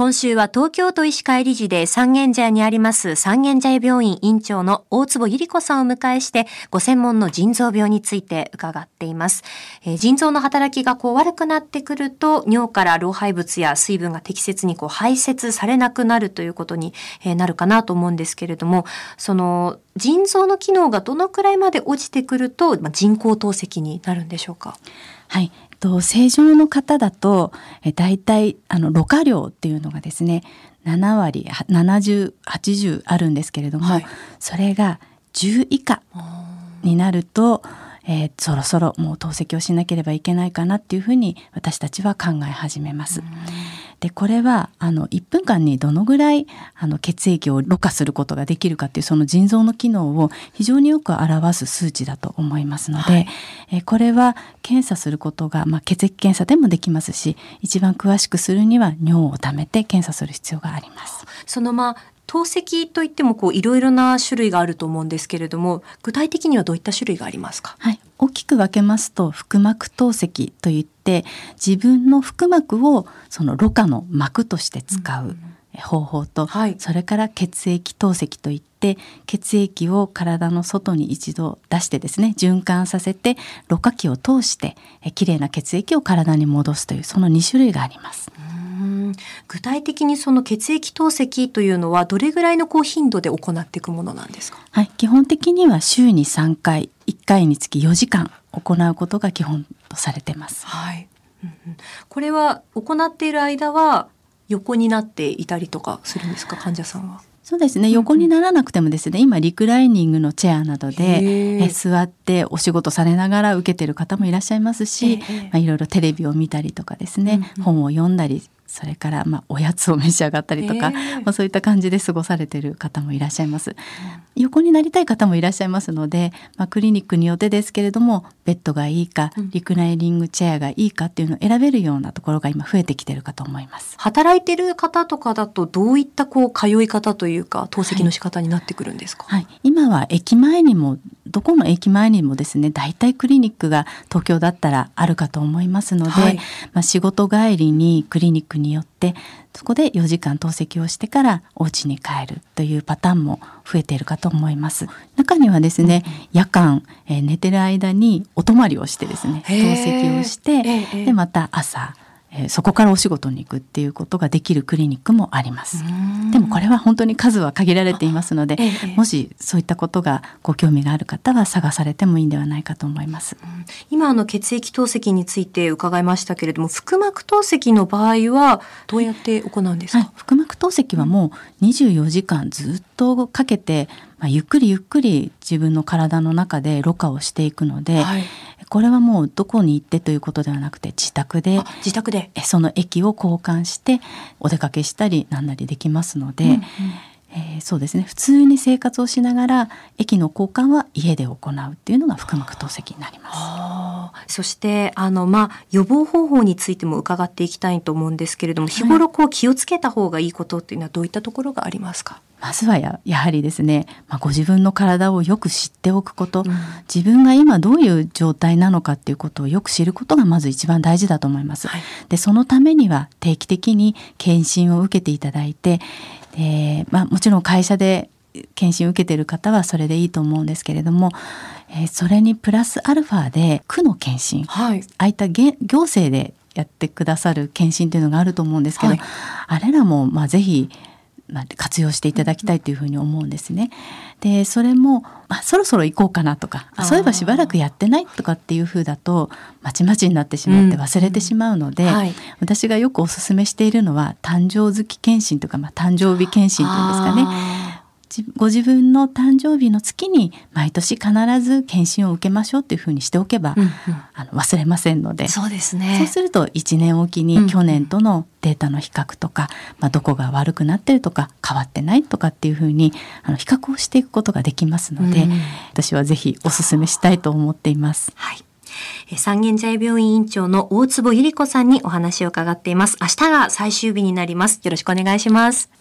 今週は東京都医師会理事で三軒茶屋にあります三軒茶屋病院院長の大坪ゆり子さんを迎えしてご専門の腎臓病について伺っています。えー、腎臓の働きがこう悪くなってくると尿から老廃物や水分が適切にこう排泄されなくなるということに、え、なるかなと思うんですけれども、その腎臓の機能がどのくらいまで落ちてくると、まあ、人工透析になるんでしょうか？はい。と正常の方だとえ大体あのろ過量っていうのがですね7割7080あるんですけれども、はい、それが10以下になるとえー、そろそろもう透析をしなければいけないかなっていうふうに私たちは考え始めます。でこれはあの1分間にどのぐらいあの血液をろ過することができるかっていうその腎臓の機能を非常によく表す数値だと思いますので、はい、えこれは検査することが、まあ、血液検査でもできますし一番詳しくするには尿をためて検査する必要があります。そのまあ透析といってもこういろいろな種類があると思うんですけれども具体的にはどういった種類がありますか、はい、大きく分けますと腹膜透析といって自分の腹膜をそのろ過の膜として使う方法と、うんはい、それから血液透析といって血液を体の外に一度出してですね循環させてろ過器を通してきれいな血液を体に戻すというその2種類があります。具体的にその血液透析というのはどれぐらいのこう頻度で行っていくものなんですか？はい、基本的には週に3回、1回につき4時間行うことが基本とされてます。はい。これは行っている間は横になっていたりとかするんですか？患者さんは。そうですね横にならなくてもですね今リクライニングのチェアなどでえ座ってお仕事されながら受けてる方もいらっしゃいますし、まあ、いろいろテレビを見たりとかですね、本を読んだりそれからまあおやつを召し上がったりとか、え。ー、まあ、そういった感じで過ごされてる方もいらっしゃいます。うん、横になりたい方もいらっしゃいますので、まあ、クリニックによってですけれどもベッドがいいか、リクライニングチェアがいいかっていうのを選べるようなところが今増えてきてるかと思います。働いてる方とかだとどういったこう通い方というか透析の仕方になってくるんですか、はい、はい、今は駅前にもどこの駅前にもですね大体クリニックが東京だったらあるかと思いますので、はい、まあ、仕事帰りにクリニックによってそこで4時間透析をしてからお家に帰るというパターンも増えているかと思います。中にはですね、夜間、えー、寝てる間にお泊まりをしてですね透析をして、でまた朝えー、そこからお仕事に行くっていうことができるクリニックもあります。でもこれは本当に数は限られていますので、ええ、もしそういったことがご興味がある方は探されてもいいんではないかと思います。今あの血液透析について伺いましたけれども、腹膜透析の場合はどうやって行うんですか？はい、腹膜透析はもう24時間ずっとかけてまあ、ゆっくりゆっくり自分の体の中でろ過をしていくので、はい、これはもうどこに行ってということではなくて自宅で自宅で。その液を交換してお出かけしたりなんなりできますので、うんうんえー、そうですね普通に生活をしながら液の交換は家で行うっていうのが腹膜透析になります。そしてあのまあ予防方法についても伺っていきたいと思うんですけれども、日頃こう気をつけた方がいいことっていうのはどういったところがありますか？まずはややはりですね、まあ、ご自分の体をよく知っておくこと、うん、自分が今どういう状態なのかっていうことをよく知ることがまず一番大事だと思います。はい、でそのためには定期的に検診を受けていただいて、でまあ、もちろん会社で検診を受けている方はそれでいいと思うんですけれども、えー、それにプラスアルファで区の検診、はい、ああいった行政でやってくださる検診というのがあると思うんですけど、はい、あれらもまあぜひまあ、活用していただきたいというふうに思うんですね。でそれも、まあ、そろそろ行こうかなとかそういえばしばらくやってないとかっていうふうだとまちまちになってしまって忘れてしまうので、うんはい、私がよくおすすめしているのは誕生月検診とか、まあ、誕生日検診というんですかね。ご自分の誕生日の月に毎年必ず検診を受けましょうっていうふうにしておけば、うんうん、あの忘れませんのでそうですねそうすると1年おきに去年とのデータの比較とか、まあ、どこが悪くなってるとか変わってないとかっていうふうにあの比較をしていくことができますので、うん、私はぜひお勧めしたいと思っています。はい三軒茶屋病院院長の大坪ゆり子さんにお話を伺っています。明日が最終日になります。よろしくお願いします。